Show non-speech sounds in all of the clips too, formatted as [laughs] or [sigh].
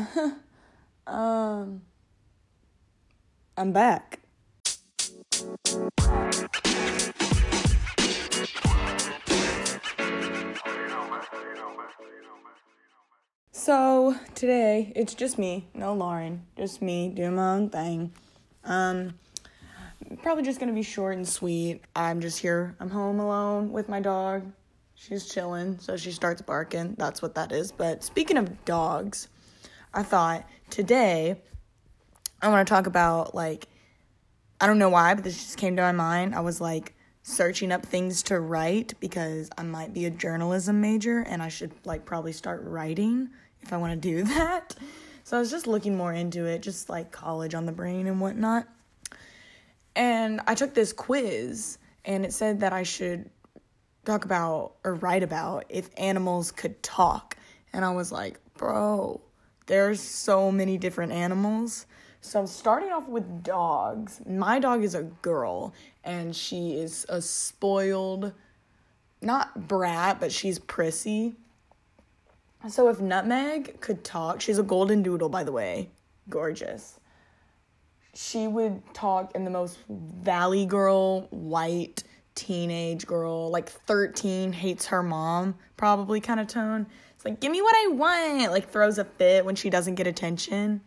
[laughs] um, I'm back. So today it's just me, no Lauren, just me doing my own thing. Um, probably just gonna be short and sweet. I'm just here. I'm home alone with my dog. She's chilling, so she starts barking. That's what that is. But speaking of dogs, I thought today I want to talk about like I don't know why, but this just came to my mind. I was like searching up things to write because I might be a journalism major and I should like probably start writing if I want to do [laughs] that. So I was just looking more into it, just like college on the brain and whatnot. And I took this quiz and it said that I should talk about or write about if animals could talk. And I was like, bro, there's so many different animals. So, starting off with dogs, my dog is a girl and she is a spoiled, not brat, but she's prissy. So, if Nutmeg could talk, she's a golden doodle, by the way, gorgeous. She would talk in the most valley girl, white teenage girl, like 13, hates her mom, probably kind of tone. It's like, give me what I want, like throws a fit when she doesn't get attention.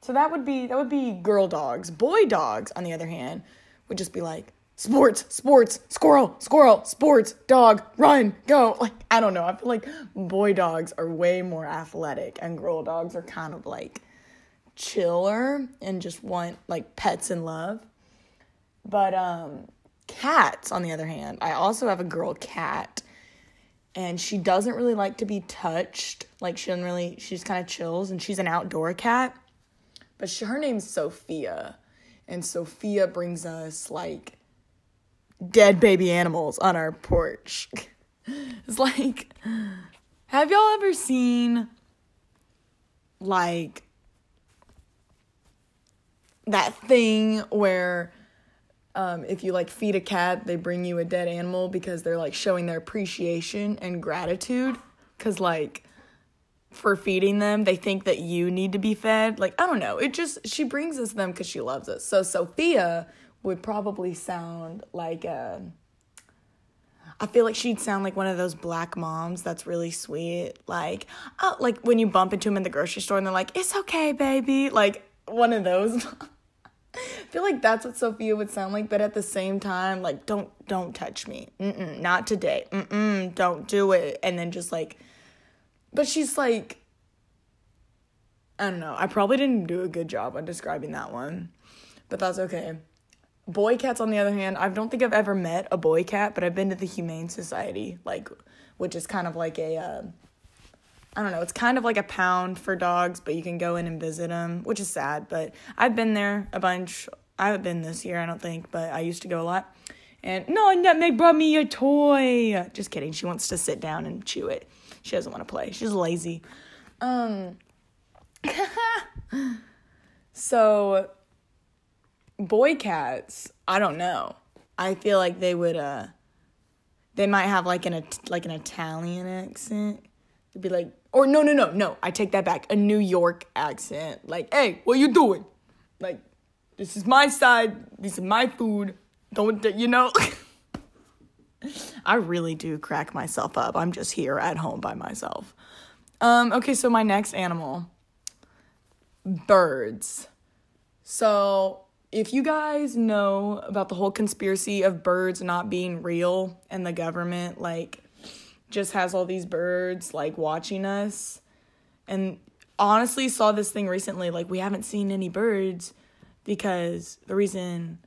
So that would be that would be girl dogs. Boy dogs, on the other hand, would just be like sports, sports, squirrel, squirrel, sports, dog, run, go. Like I don't know. I feel like boy dogs are way more athletic and girl dogs are kind of like chiller and just want like pets and love. But um cats on the other hand, I also have a girl cat and she doesn't really like to be touched. Like she doesn't really she's kind of chills and she's an outdoor cat but she, her name's Sophia. And Sophia brings us like dead baby animals on our porch. [laughs] it's like, have y'all ever seen like that thing where um, if you like feed a cat, they bring you a dead animal because they're like showing their appreciation and gratitude? Because like for feeding them. They think that you need to be fed. Like, I don't know. It just, she brings us them because she loves us. So, Sophia would probably sound like a. I feel like she'd sound like one of those black moms that's really sweet. Like, oh, like when you bump into them in the grocery store and they're like, it's okay, baby. Like, one of those. [laughs] I [laughs] feel like that's what Sophia would sound like, but at the same time, like, don't don't touch me. Mm-mm, not today. Mm-mm, don't do it. And then just like but she's like, I don't know. I probably didn't do a good job on describing that one, but that's okay. Boy cats, on the other hand, I don't think I've ever met a boy cat, but I've been to the Humane Society, like, which is kind of like a, uh, I don't know, it's kind of like a pound for dogs, but you can go in and visit them, which is sad, but I've been there a bunch. I haven't been this year, I don't think, but I used to go a lot. And no, Nutmeg brought me a toy. Just kidding. She wants to sit down and chew it. She doesn't want to play. She's lazy. Um [laughs] So boy cats, I don't know. I feel like they would uh they might have like an like an Italian accent. They'd be like or no no no no, I take that back. A New York accent. Like, "Hey, what you doing?" Like, "This is my side. This is my food. Don't you know?" [laughs] I really do crack myself up. I'm just here at home by myself. Um, okay, so my next animal birds. So, if you guys know about the whole conspiracy of birds not being real and the government, like, just has all these birds, like, watching us, and honestly saw this thing recently, like, we haven't seen any birds because the reason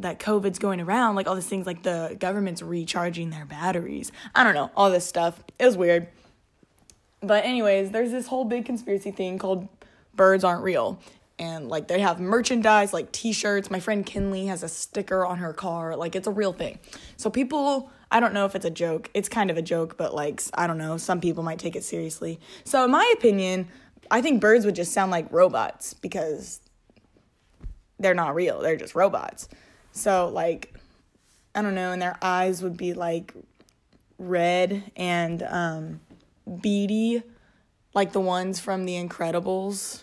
that COVID's going around, like all these things, like the government's recharging their batteries. I don't know, all this stuff. It was weird. But, anyways, there's this whole big conspiracy thing called Birds Aren't Real. And, like, they have merchandise, like t shirts. My friend Kinley has a sticker on her car. Like, it's a real thing. So, people, I don't know if it's a joke. It's kind of a joke, but, like, I don't know. Some people might take it seriously. So, in my opinion, I think birds would just sound like robots because they're not real. They're just robots. So, like, I don't know, and their eyes would be like red and um, beady, like the ones from The Incredibles.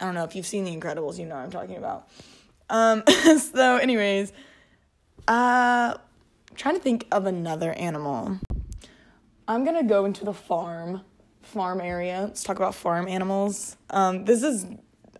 I don't know if you've seen The Incredibles, you know what I'm talking about. Um, [laughs] so, anyways, uh, I'm trying to think of another animal. I'm gonna go into the farm, farm area. Let's talk about farm animals. Um, this is,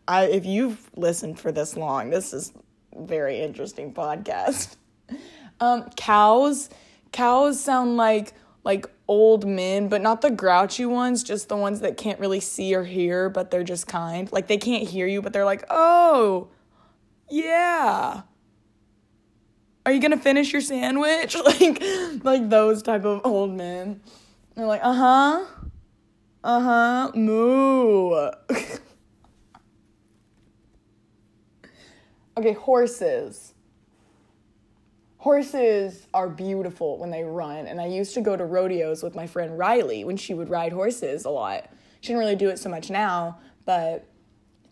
I if you've listened for this long, this is very interesting podcast. [laughs] Um, cows, cows sound like like old men, but not the grouchy ones, just the ones that can't really see or hear, but they're just kind. Like they can't hear you, but they're like, "Oh, yeah." Are you gonna finish your sandwich? [laughs] Like, like those type of old men. They're like, uh huh, uh huh, moo. [laughs] okay, horses. Horses are beautiful when they run, and I used to go to rodeos with my friend Riley when she would ride horses a lot. She didn't really do it so much now, but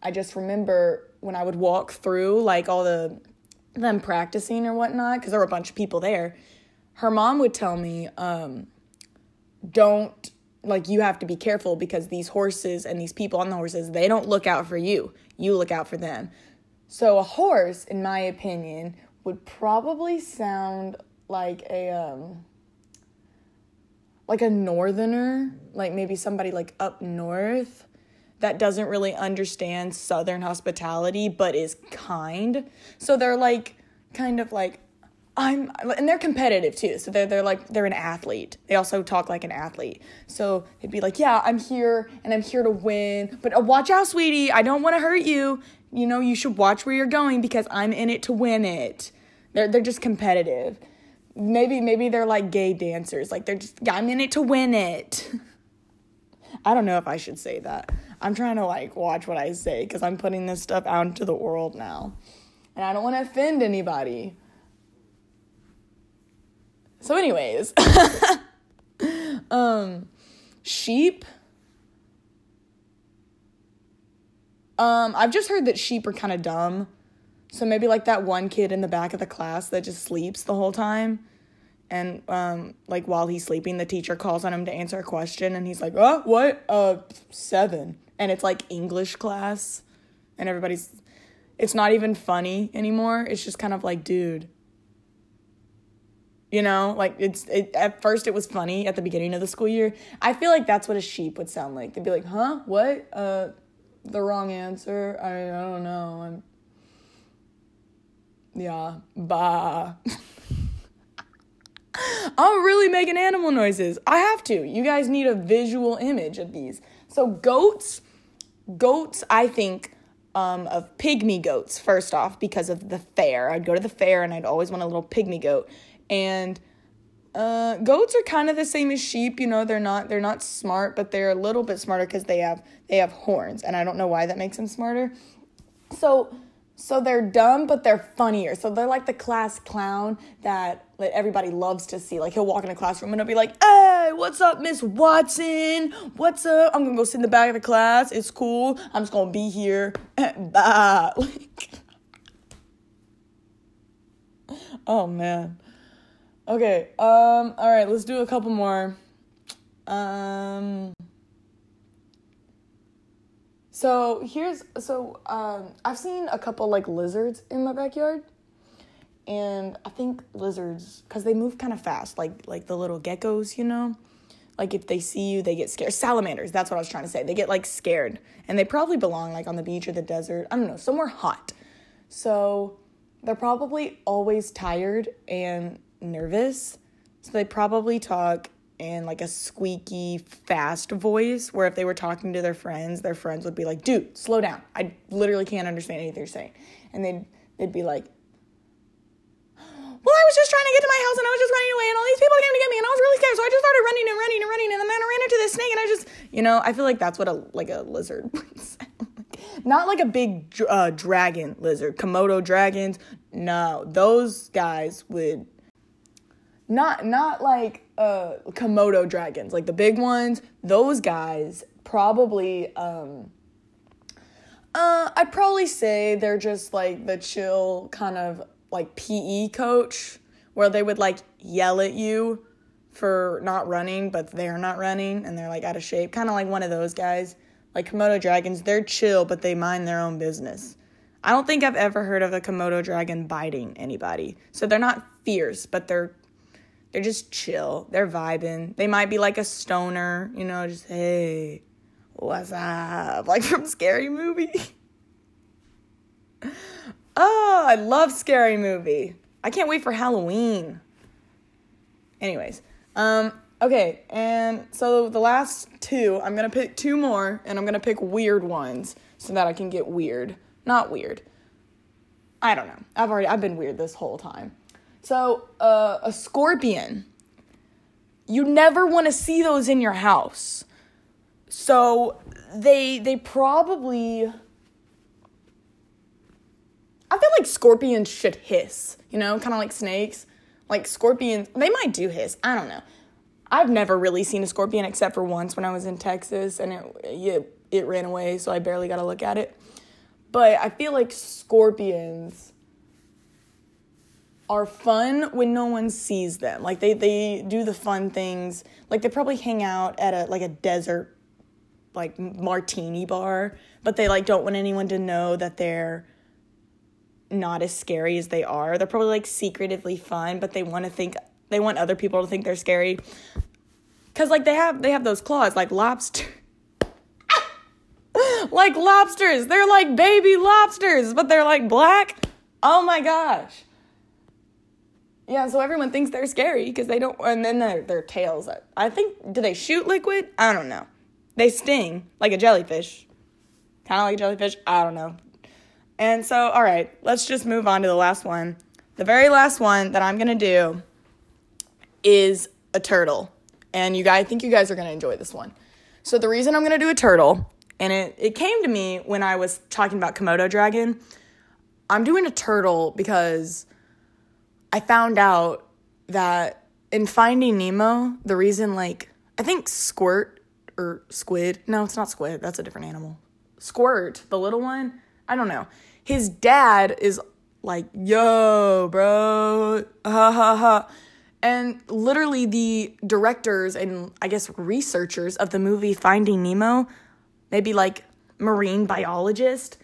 I just remember when I would walk through like all the them practicing or whatnot, because there were a bunch of people there. Her mom would tell me, um, "Don't like you have to be careful because these horses and these people on the horses they don't look out for you. You look out for them." So a horse, in my opinion, would probably sound like a um like a northerner, like maybe somebody like up north that doesn't really understand southern hospitality but is kind. So they're like kind of like I'm and they're competitive too. So they're they're like they're an athlete. They also talk like an athlete. So they'd be like, "Yeah, I'm here and I'm here to win, but uh, watch out, sweetie. I don't want to hurt you. You know, you should watch where you're going because I'm in it to win it." They're they're just competitive. Maybe maybe they're like gay dancers. Like they're just I'm in it to win it. [laughs] I don't know if I should say that. I'm trying to like watch what I say because I'm putting this stuff out into the world now. And I don't want to offend anybody. So, anyways, [laughs] um, sheep. Um, I've just heard that sheep are kind of dumb. So maybe like that one kid in the back of the class that just sleeps the whole time. And um, like while he's sleeping, the teacher calls on him to answer a question, and he's like, "Oh, what? Uh, seven. And it's like English class, and everybody's. It's not even funny anymore. It's just kind of like, dude, you know, like it's it, at first it was funny at the beginning of the school year. I feel like that's what a sheep would sound like. They'd be like, "Huh? What? Uh the wrong answer. I I don't know. I'm Yeah, bah. [laughs] I'm really making animal noises. I have to. You guys need a visual image of these. So goats, goats, I think um, of pygmy goats first off because of the fair. I'd go to the fair and I'd always want a little pygmy goat. And uh, goats are kind of the same as sheep. You know, they're not they're not smart, but they're a little bit smarter because they have they have horns, and I don't know why that makes them smarter. So so they're dumb, but they're funnier. So they're like the class clown that, that everybody loves to see. Like he'll walk in a classroom and he'll be like, "Hey, what's up, Miss Watson? What's up? I'm gonna go sit in the back of the class. It's cool. I'm just gonna be here. [laughs] Bye." [laughs] Like, oh man. Okay. Um. All right. Let's do a couple more. Um. So here's so um, I've seen a couple like lizards in my backyard, and I think lizards because they move kind of fast, like like the little geckos, you know. Like if they see you, they get scared. Salamanders, that's what I was trying to say. They get like scared, and they probably belong like on the beach or the desert. I don't know, somewhere hot. So they're probably always tired and nervous. So they probably talk in like a squeaky, fast voice where if they were talking to their friends, their friends would be like, dude, slow down. I literally can't understand anything you're saying. And they'd, they'd be like, well, I was just trying to get to my house and I was just running away and all these people came to get me and I was really scared. So I just started running and running and running and then I ran into this snake and I just, you know, I feel like that's what a, like a lizard [laughs] would. Not like a big uh, dragon lizard, Komodo dragons. No, those guys would not not like uh komodo dragons like the big ones those guys probably um uh i'd probably say they're just like the chill kind of like pe coach where they would like yell at you for not running, but they're not running and they're like out of shape. Kind of like one of those guys. Like Komodo dragons, they're chill, but they mind their own business. I don't think I've ever heard of a Komodo dragon biting anybody. So they're not fierce, but they're they're just chill. They're vibing. They might be like a stoner, you know, just hey, what's up? [laughs] Like from Scary Movie. [laughs] oh, I love Scary Movie. I can't wait for Halloween. Anyways, um, okay, and so the last two, I'm gonna pick two more, and I'm gonna pick weird ones so that I can get weird. Not weird. I don't know. I've already I've been weird this whole time. So, uh, a scorpion. You never want to see those in your house. So, they they probably I feel like scorpions should hiss, you know, kind of like snakes. Like scorpions, they might do hiss. I don't know. I've never really seen a scorpion except for once when I was in Texas and it it, it ran away, so I barely got to look at it. But I feel like scorpions are fun when no one sees them. Like they they do the fun things. Like they probably hang out at a like a desert like martini bar, but they like don't want anyone to know that they're not as scary as they are. They're probably like secretively fun, but they want to think they want other people to think they're scary. Cuz like they have they have those claws like lobster [laughs] like lobsters. They're like baby lobsters, but they're like black. Oh my gosh. Yeah, so everyone thinks they're scary because they don't, and then their, their tails. I think, do they shoot liquid? I don't know. They sting like a jellyfish. Kind of like a jellyfish. I don't know. And so, all right, let's just move on to the last one. The very last one that I'm to do is a turtle. And you guys, I think you guys are to enjoy this one. So, the reason I'm to do a turtle and it, it came to me when I was talking about Komodo dragon. I'm doing a turtle because I found out that in Finding Nemo, the reason, like, I think Squirt or Squid, no, it's not Squid, that's a different animal. Squirt, the little one, I don't know. His dad is like, yo, bro, ha ha ha. And literally, the directors and I guess researchers of the movie Finding Nemo maybe like marine biologist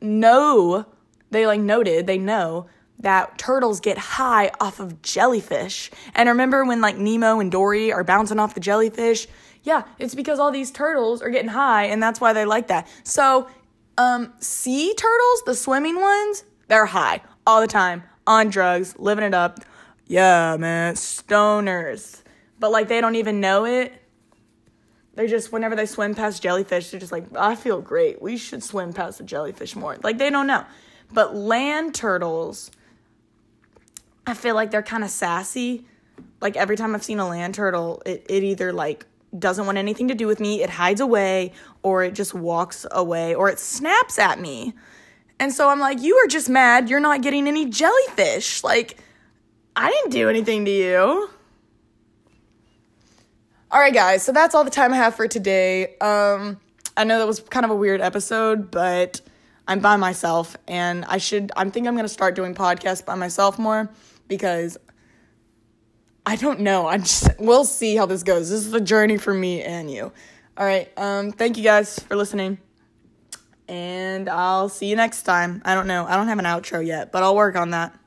know they like noted they know that turtles get high off of jellyfish. And remember when like Nemo and Dory are bouncing off the jellyfish? Yeah, it's because all these turtles are getting high and that's why they like that. So, um sea turtles, the swimming ones, they're high all the time on drugs, living it up. Yeah, man, stoners. But like they don't even know it they're just whenever they swim past jellyfish, they're just like, I feel great. We should swim past the jellyfish more. Like they don't know. But land turtles, I feel like they're kind of sassy. Like every time I've seen a land turtle, it, it either like doesn't want anything to do with me, it hides away, or it just walks away, or it snaps at me. And so I'm like, you are just mad you're not getting any jellyfish. Like, I didn't do anything to you. All right, guys. So that's all the time I have for today. Um, I know that was kind of a weird episode, but I'm by myself, and I should. I think I'm gonna start doing podcasts by myself more because I don't know. I just we'll see how this goes. This is the journey for me and you. All right. Um, thank you guys for listening, and I'll see you next time. I don't know. I don't have an outro yet, but I'll work on that.